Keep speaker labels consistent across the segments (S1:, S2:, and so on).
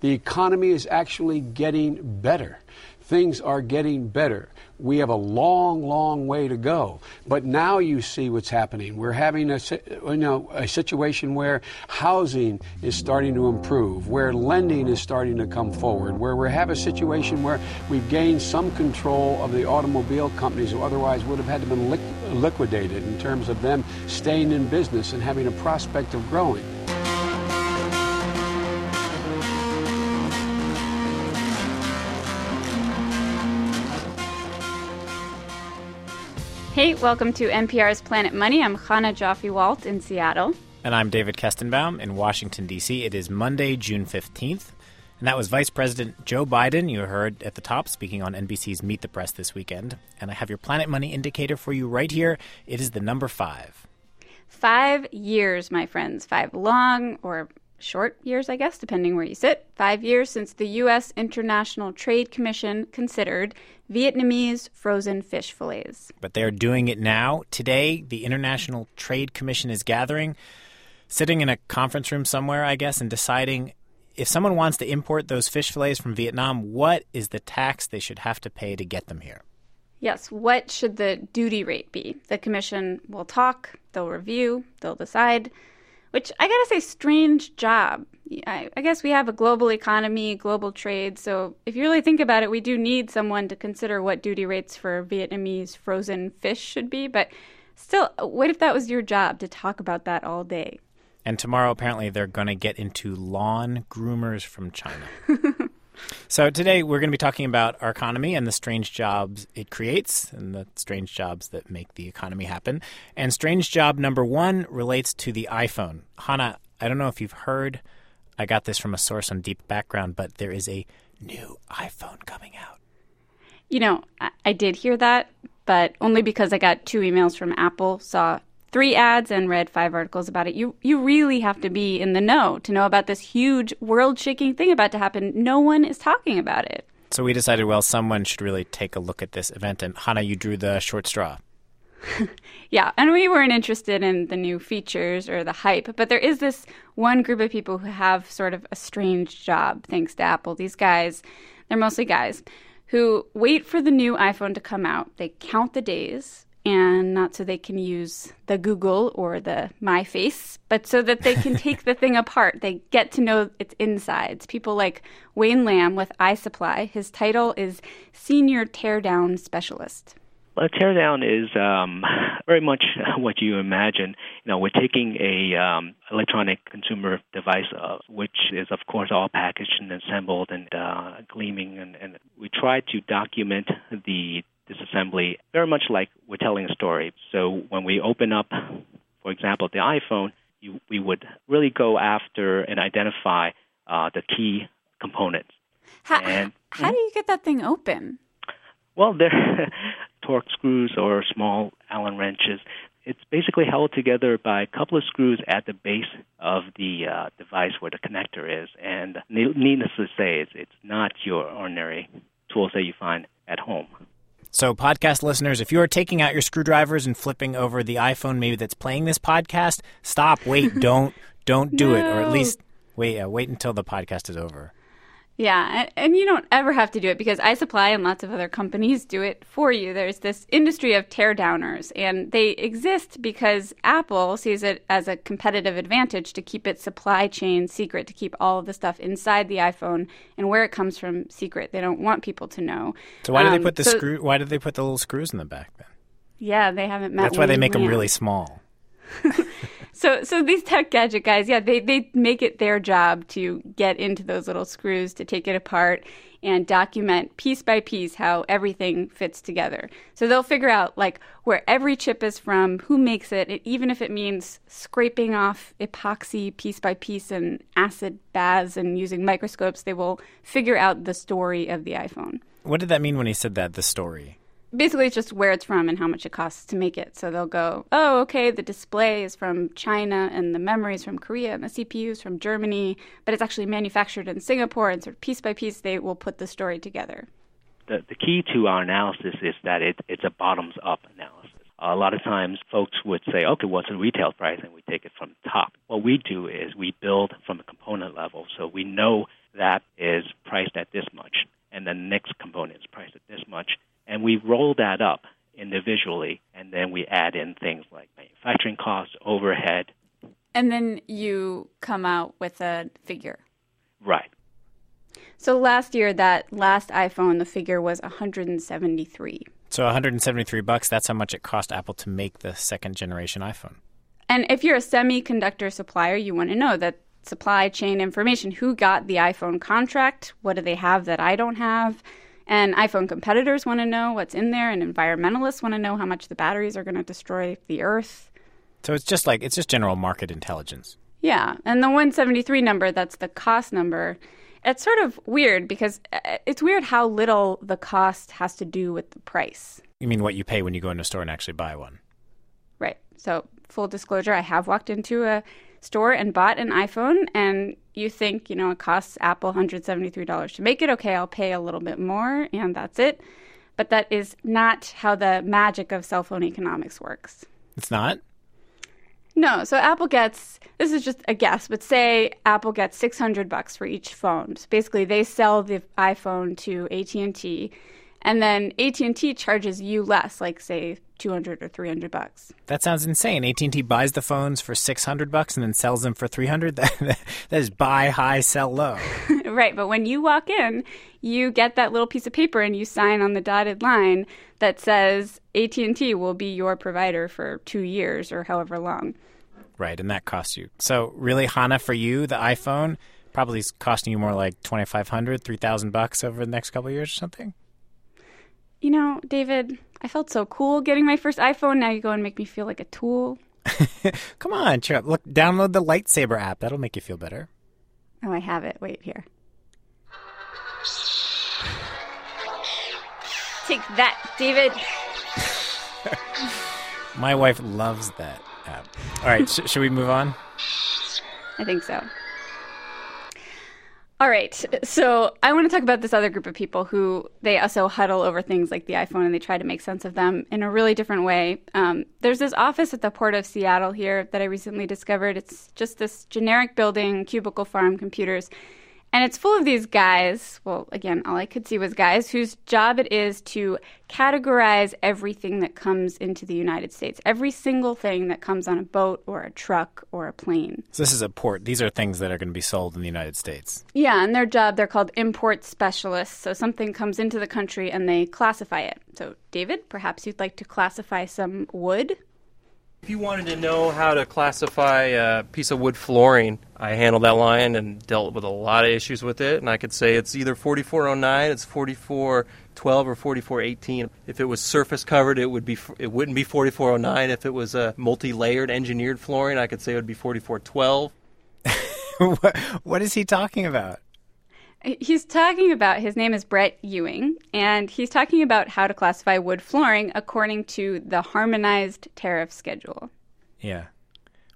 S1: The economy is actually getting better. Things are getting better. We have a long, long way to go. But now you see what's happening. We're having a, you know, a situation where housing is starting to improve, where lending is starting to come forward, where we have a situation where we've gained some control of the automobile companies who otherwise would have had to be liquidated in terms of them staying in business and having a prospect of growing.
S2: Hey, welcome to NPR's Planet Money. I'm Chana Joffe Walt in Seattle.
S3: And I'm David Kestenbaum in Washington, D.C. It is Monday, June 15th. And that was Vice President Joe Biden, you heard at the top, speaking on NBC's Meet the Press this weekend. And I have your Planet Money indicator for you right here. It is the number five.
S2: Five years, my friends. Five long or short years, I guess, depending where you sit. Five years since the U.S. International Trade Commission considered Vietnamese frozen fish fillets.
S3: But they're doing it now. Today, the International Trade Commission is gathering, sitting in a conference room somewhere, I guess, and deciding if someone wants to import those fish fillets from Vietnam, what is the tax they should have to pay to get them here?
S2: Yes, what should the duty rate be? The commission will talk, they'll review, they'll decide which I gotta say, strange job. I, I, guess we have a global economy, global trade. So if you really think about it, we do need someone to consider what duty rates for Vietnamese frozen fish should be. But still, what if that was your job to talk about that all day?
S3: And tomorrow, apparently, they're going to get into lawn groomers from China. So today we're going to be talking about our economy and the strange jobs it creates and the strange jobs that make the economy happen. And strange job number one relates to the iPhone. Chana, I don't know if you've heard, I got this from a source on Deep Background, but there is a new iPhone coming out.
S2: You know, I, I did hear that, but only because I got two emails from Apple, saw three ads and read five articles about it. You you really have to be in the know to know about this huge world-shaking thing about to happen. No one is talking about it.
S3: So we decided, well, someone should really take a look at this event. And Chana, you drew the short straw.
S2: yeah, and we weren't interested in the new features or the hype, but there is this one group of people who have sort of a strange job thanks to Apple. These guys, they're mostly guys who wait for the new iPhone to come out. They count the days and not so they can use the Google or the My Face, but so that they can take the thing apart. They get to know its insides. People like Wayne Lam with iSuppli. His title is Senior Teardown Specialist.
S4: Well, teardown is um, very much what you imagine. You know, we're taking a um, electronic consumer device, uh, which is of course all packaged and assembled and uh, gleaming, and, and we try to document the disassembly very much like we're telling a story. So when we open up, for example, the iPhone, you, we would really go after and identify uh, the key components.
S2: How, and, how do you get that thing open?
S4: Well, they're Torx screws or small Allen wrenches. It's basically held together by a couple of screws at the base of the uh, device where the connector is. And needless to say, it's, it's not your ordinary tools that you find.
S3: So, podcast listeners, if you are taking out your screwdrivers and flipping over the iPhone, maybe that's playing this podcast, stop, wait, don't, don't do no. it, or at least wait, uh, wait until the podcast is over.
S2: Yeah, and, and, you don't ever have to do it because iSuppli and lots of other companies do it for you. There's this industry of teardowners, and they exist because Apple sees it as a competitive advantage to keep its supply chain secret, to keep all of the stuff inside the iPhone and where it comes from secret. They don't want people to know.
S3: So why um, did they put the so, screw? Why did they put the little screws in the back then?
S2: Yeah, they haven't met.
S3: That's why they make them really small.
S2: So, so these tech gadget guys, yeah, they, they make it their job to get into those little screws, to take it apart and document piece by piece how everything fits together. So they'll figure out like where every chip is from, who makes it, even if it means scraping off epoxy piece by piece and acid baths and using microscopes, they will figure out the story of the iPhone.
S3: What did that mean when he said that, the story?
S2: Basically it's just where it's from and how much it costs to make it. So they'll go, oh, okay, the display is from China and the memory is from Korea and the CPU is from Germany, but it's actually manufactured in Singapore. And sort of piece by piece, they will put the story together.
S4: The, the key to our analysis is that it, it's a bottoms up analysis. a lot of times folks would say, okay, what's the retail price? And we take it from the top. What we do is we build from a component level. So we know that is priced at this much, and the next component is priced at this much. And we roll that up individually, and then we add in things like manufacturing costs, overhead.
S2: And then you come out with a figure.
S4: Right.
S2: So last year, that last iPhone, the figure was 173.
S3: So 173 bucks, that's how much it cost Apple to make the second generation iPhone.
S2: And if you're a semiconductor supplier, you want to know that supply chain information who got the iPhone contract, what do they have that I don't have? And iPhone competitors want to know what's in there, and environmentalists want to know how much the batteries are going to destroy the earth.
S3: So it's just like it's just general market intelligence.
S2: Yeah, and the 173 number, that's the cost number. It's sort of weird because uh, it's weird how little the cost has to do with the price.
S3: You mean what you pay when you go into a store and actually buy one?
S2: Right. So, full disclosure, I have walked into a store and bought an iPhone, and you think, you know, it costs Apple $173 to make it. Okay, I'll pay a little bit more, and that's it. But that is not how the magic of cell phone economics works.
S3: It's not?
S2: No, so Apple gets this is just a guess, but say Apple gets 600 bucks for each phone. So basically they sell the iPhone to AT&T and then AT&T charges you less, like say 200 or 300 bucks.
S3: That sounds insane. AT&T buys the phones for 600 bucks and then sells them for 300. That, that is buy high, sell low.
S2: right, but when you walk in, you get that little piece of paper and you sign on the dotted line that says AT&T will be your provider for 2 years or however long.
S3: Right, and that costs you. So really, Chana, for you, the iPhone probably is costing you more like 2500 3000 bucks over the next couple years or something?
S2: You know, David, I felt so cool getting my first iPhone. Now you go and make me feel like a tool.
S3: Come on, check Look, download the Lightsaber app. That'll make you feel better.
S2: Oh, I have it. Wait here. Take that, David.
S3: My wife loves that. App. All right, sh- should we move on?
S2: I think so. All right, so I want to talk about this other group of people who they also huddle over things like the iPhone and they try to make sense of them in a really different way. Um, there's this office at the Port of Seattle here that I recently discovered. It's just this generic building, cubicle farm computers. And it's full of these guys. Well, again, all I could see was guys whose job it is to categorize everything that comes into the United States, every single thing that comes on a boat or a truck or a plane.
S3: So, this is a port. These are things that are going to be sold in the United States.
S2: Yeah, and their job, they're called import specialists. So, something comes into the country and they classify it. So, David, perhaps you'd like to classify some wood?
S5: If you wanted to know how to classify a piece of wood flooring, I handled that line and dealt with a lot of issues with it. And I could say it's either 4409, it's 4412, or 4418. If it was surface covered, it would be it wouldn't be 4409. If it was a multi-layered engineered flooring, I could say it would be 4412.
S3: what, what is he talking about?
S2: He's talking about, his name is Brett Ewing, and he's talking about how to classify wood flooring according to the harmonized tariff schedule.
S3: Yeah.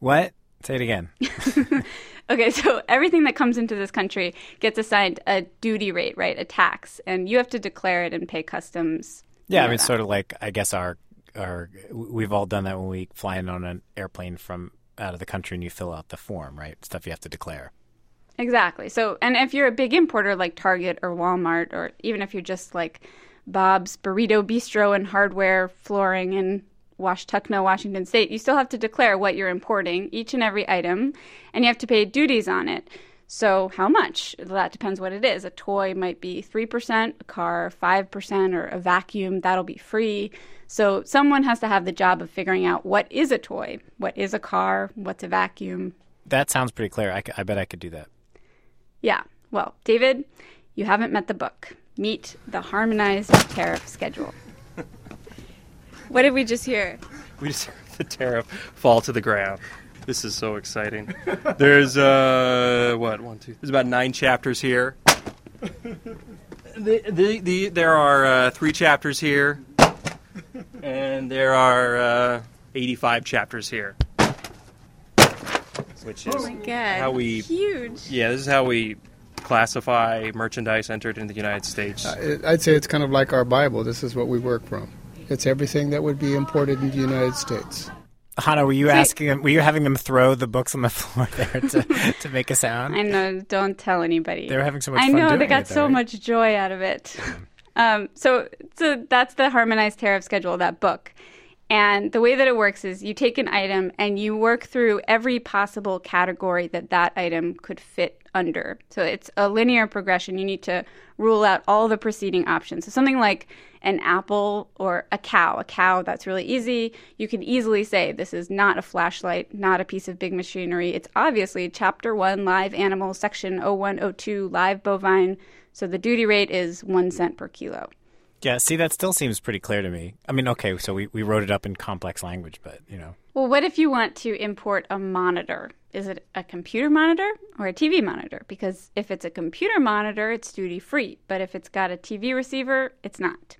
S3: What? Say it again.
S2: okay, so everything that comes into this country gets assigned a duty rate, right? A tax, and you have to declare it and pay customs.
S3: Yeah, I mean, sort of like, I guess our, our, we've all done that when we fly in on an airplane from out of the country and you fill out the form, right? Stuff you have to declare.
S2: Exactly. So, and if you're a big importer like Target or Walmart, or even if you're just like Bob's Burrito Bistro and hardware flooring in Washtenaw, Washington State, you still have to declare what you're importing, each and every item, and you have to pay duties on it. So, how much? That depends what it is. A toy might be 3%, a car 5%, or a vacuum, that'll be free. So, someone has to have the job of figuring out what is a toy, what is a car, what's a vacuum.
S3: That sounds pretty clear. I, I bet I could do that.
S2: Yeah. Well, David, you haven't met the book. Meet the harmonized tariff schedule. what did we just hear?
S5: We just heard the tariff fall to the ground. This is so exciting. There's uh what one two. There's about nine chapters here. The, the, the, there are uh, three chapters here, and there are uh, 85 chapters here which is
S2: oh God,
S5: how we
S2: huge.
S5: Yeah, this is how we classify merchandise entered into the United States.
S6: Uh, I'd say it's kind of like our Bible. This is what we work from. It's everything that would be imported in the United States.
S3: Chana, were you asking them? Were you having them throw the books on the floor there to, to make a sound?
S2: I know. Don't tell anybody.
S3: They were having so much
S2: I
S3: fun
S2: know
S3: doing
S2: they got
S3: it, though,
S2: so
S3: right?
S2: much joy out of it. um, so, so that's the harmonized tariff schedule, that book. And the way that it works is you take an item and you work through every possible category that that item could fit under. So it's a linear progression. You need to rule out all the preceding options. So something like an apple or a cow, a cow, that's really easy. You can easily say this is not a flashlight, not a piece of big machinery. It's obviously chapter 1 live animal, section 0102 live bovine. So the duty rate is 1 cent per kilo.
S3: Yeah, see, that still seems pretty clear to me. I mean, okay, so we, we wrote it up in complex language, but, you know.
S2: Well, what if you want to import a monitor? Is it a computer monitor or a TV monitor? Because if it's a computer monitor, it's duty free. But if it's got a TV receiver, it's not.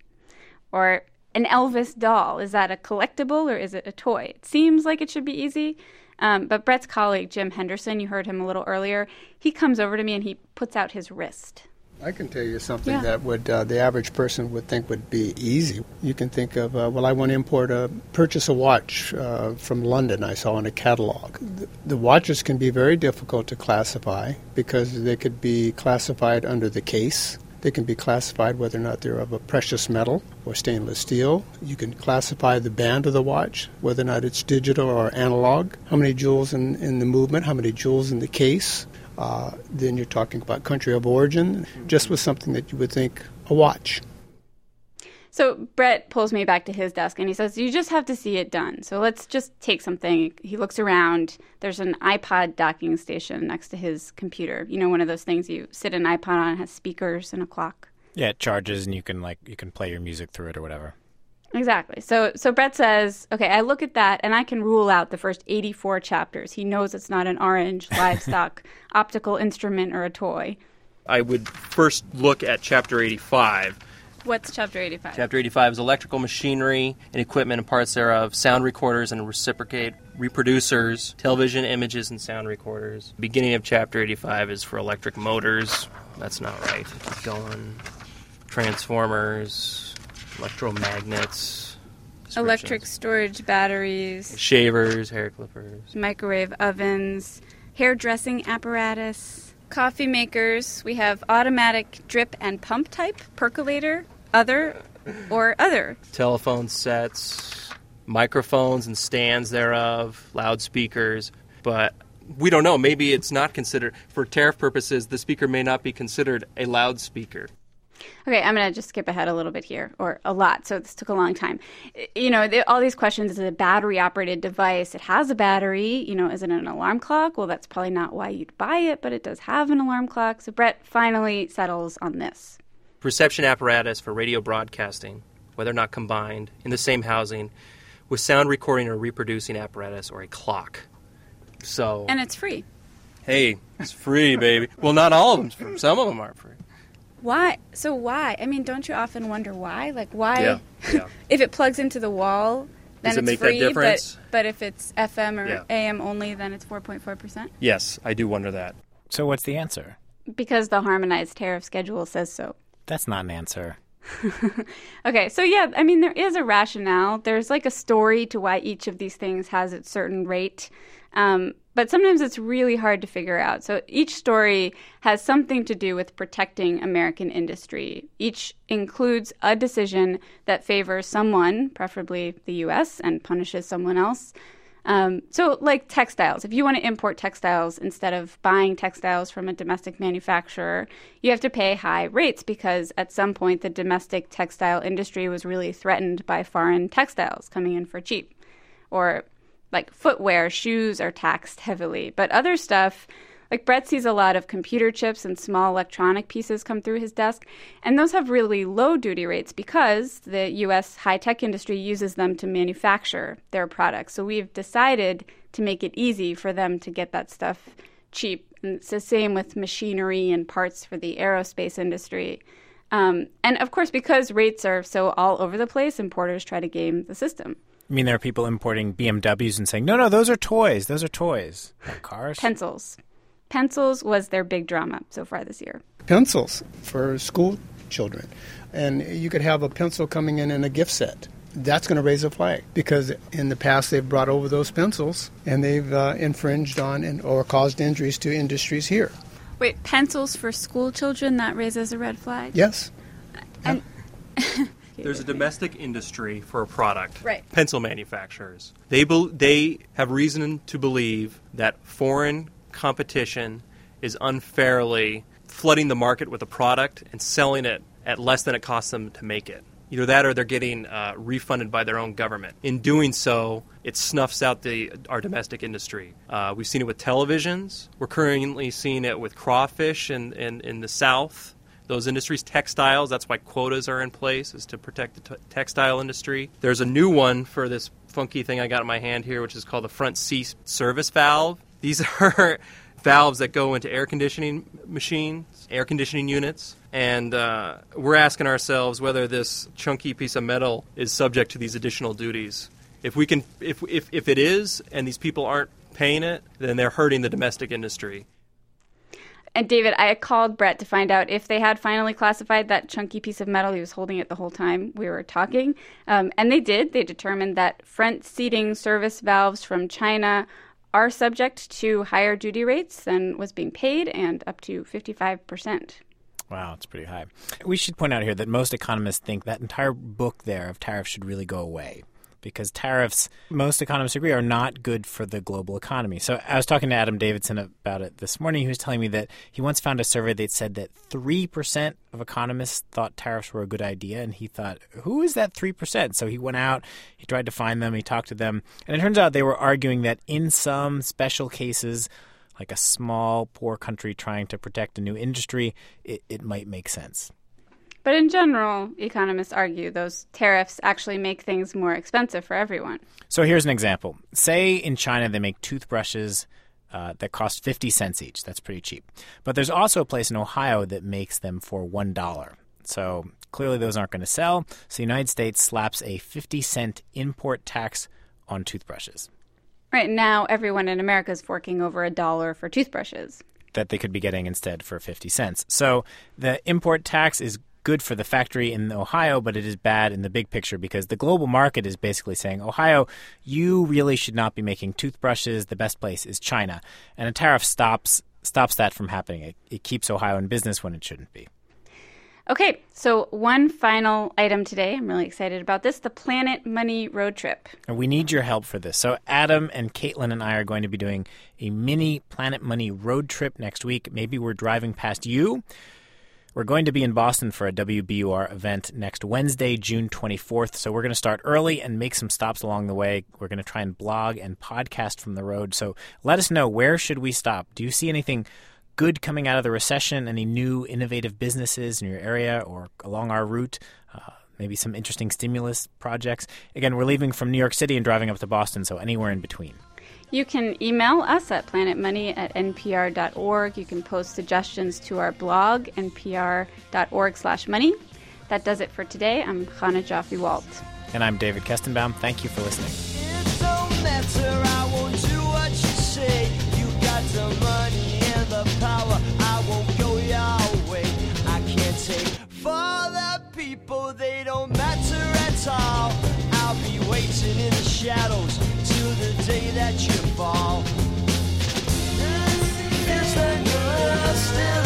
S2: Or an Elvis doll, is that a collectible or is it a toy? It seems like it should be easy. Um, but Brett's colleague, Jim Henderson, you heard him a little earlier, he comes over to me and he puts out his wrist.
S6: I can tell you something
S2: Yeah.
S6: that would uh, the average person would think would be easy. You can think of, uh, well, I want to import a purchase a watch uh, from London. I saw in a catalog. The, the watches can be very difficult to classify because they could be classified under the case. They can be classified whether or not they're of a precious metal or stainless steel. You can classify the band of the watch, whether or not it's digital or analog. How many jewels in, in the movement? How many jewels in the case? Uh, then you're talking about country of origin, just with something that you would think a watch.
S2: So Brett pulls me back to his desk and he says, You just have to see it done. So let's just take something. He looks around. There's an iPod docking station next to his computer. You know, one of those things you sit an iPod on, it has speakers and a clock.
S3: Yeah, it charges and you can, like, you can play your music through it or whatever.
S2: Exactly. So so Brett says, okay, I look at that and I can rule out the first 84 chapters. He knows it's not an orange livestock optical instrument or a toy.
S5: I would first look at Chapter 85.
S2: What's chapter 85?
S5: Chapter 85 is electrical machinery and equipment and parts thereof, sound recorders and reciprocate reproducers, television images and sound recorders. Beginning of Chapter 85 is for electric motors. That's not right. Keep going. Transformers, electromagnets,
S2: Electric storage batteries,
S5: shavers, hair clippers.
S2: microwave ovens, hairdressing apparatus, coffee makers. We have automatic drip and pump type, percolator, other, or other.
S5: telephone sets, microphones and stands thereof, loudspeakers, but we don't know. Maybe it's not considered, for tariff purposes, the speaker may not be considered a loudspeaker.
S2: Okay, I'm going to just skip ahead a little bit here, or a lot. So this took a long time. You know, the, all these questions is a battery operated device? It has a battery. You know, is it an alarm clock? Well, that's probably not why you'd buy it, but it does have an alarm clock. So Brett finally settles on this.
S5: Reception apparatus for radio broadcasting, whether or not combined, in the same housing, with sound recording or reproducing apparatus or a clock. So,
S2: And it's free.
S5: hey, it's free, baby. Well, not all of them. Some of them aren't free.
S2: Why? So why? I mean, don't you often wonder why? Like why?
S5: Yeah, yeah.
S2: if it plugs into the wall, then
S5: Does it
S2: it's
S5: make that
S2: free.
S5: difference?
S2: But but if it's FM or
S5: Yeah.
S2: AM only, then it's 4.4 percent.
S5: Yes, I do wonder that.
S3: So what's the answer?
S2: Because the harmonized tariff schedule says so.
S3: That's not an answer.
S2: Okay, so yeah, I mean, there is a rationale. There's like a story to why each of these things has its certain rate. Um, but sometimes it's really hard to figure out. So each story has something to do with protecting American industry. Each includes a decision that favors someone, preferably the US, and punishes someone else. Um, so, like textiles, if you want to import textiles instead of buying textiles from a domestic manufacturer, you have to pay high rates because at some point the domestic textile industry was really threatened by foreign textiles coming in for cheap. Or like footwear, shoes are taxed heavily. But other stuff, like Brett sees a lot of computer chips and small electronic pieces come through his desk, and those have really low duty rates because the US high tech industry uses them to manufacture their products. So we've decided to make it easy for them to get that stuff cheap. And it's the same with machinery and parts for the aerospace industry. Um, and of course, because rates are so all over the place, importers try to game the system.
S3: I mean, there are people importing BMWs and saying, no, no, those are toys. Those are toys. Not cars.
S2: Pencils. Pencils was their big drama so far this year.
S6: Pencils for school children. And you could have a pencil coming in in a gift set. that's going to raise a flag because in the past they've brought over those pencils and they've uh, infringed on and, or caused injuries to industries here.
S2: Wait, pencils for school children, that raises a red flag?
S6: Yes.
S2: And
S5: There's a domestic industry for a product.
S2: Right.
S5: Pencil manufacturers. They bel they have reason to believe that foreign competition is unfairly flooding the market with a product and selling it at less than it costs them to make it. Either that or they're getting uh, refunded by their own government. In doing so, it snuffs out the our domestic industry. Uh, we've seen it with televisions. We're currently seeing it with crawfish in, in, in the South those industries, textiles. That's why quotas are in place, is to protect the t- textile industry. There's a new one for this funky thing I got in my hand here, which is called the front seat service valve. These are valves that go into air conditioning machines, air conditioning units, and uh, we're asking ourselves whether this chunky piece of metal is subject to these additional duties. If we can, if if, if it is, and these people aren't paying it, then they're hurting the domestic industry.
S2: And David, I called Brett to find out if they had finally classified that chunky piece of metal. He was holding it the whole time we were talking. Um, and they did. They determined that front seating service valves from China are subject to higher duty rates than was being paid and up to 55%.
S3: Wow, it's pretty high. We should point out here that most economists think that entire book there of tariffs should really go away because tariffs, most economists agree, are not good for the global economy. So I was talking to Adam Davidson about it this morning. He was telling me that he once found a survey that said that 3% of economists thought tariffs were a good idea. And he thought, who is that 3%? So he went out, he tried to find them, he talked to them. And it turns out they were arguing that in some special cases, like a small, poor country trying to protect a new industry, it, it might make sense.
S2: But in general, economists argue those tariffs actually make things more expensive for everyone.
S3: So here's an example. Say in China they make toothbrushes uh, that cost 50 cents each. That's pretty cheap. But there's also a place in Ohio that makes them for $1. So clearly those aren't going to sell. So the United States slaps a 50 cent import tax on toothbrushes.
S2: Right now, everyone in America is forking over a dollar for toothbrushes.
S3: That they could be getting instead for 50 cents. So the import tax is good for the factory in Ohio, but it is bad in the big picture because the global market is basically saying, Ohio, you really should not be making toothbrushes. The best place is China. And a tariff stops stops that from happening. It, it keeps Ohio in business when it shouldn't be.
S2: Okay, so one final item today. I'm really excited about this the Planet Money Road Trip.
S3: And we need your help for this. So, Adam and Caitlin and I are going to be doing a mini Planet Money road trip next week. Maybe we're driving past you. We're going to be in Boston for a WBUR event next Wednesday, June 24th. So we're going to start early and make some stops along the way. We're going to try and blog and podcast from the road. So let us know where should we stop? Do you see anything good coming out of the recession? Any new innovative businesses in your area or along our route? Uh, maybe some interesting stimulus projects. Again, we're leaving from New York City and driving up to Boston, so anywhere in between.
S2: You can email us at planetmoney at npr.org. You can post suggestions to our blog, npr.org slash money. That does it for today. I'm Chana Joffe Walt.
S3: And I'm David Kestenbaum. Thank you for listening. people, they don't matter at all. I'll be waiting in the shadows till the day that you fall. Is the girl still?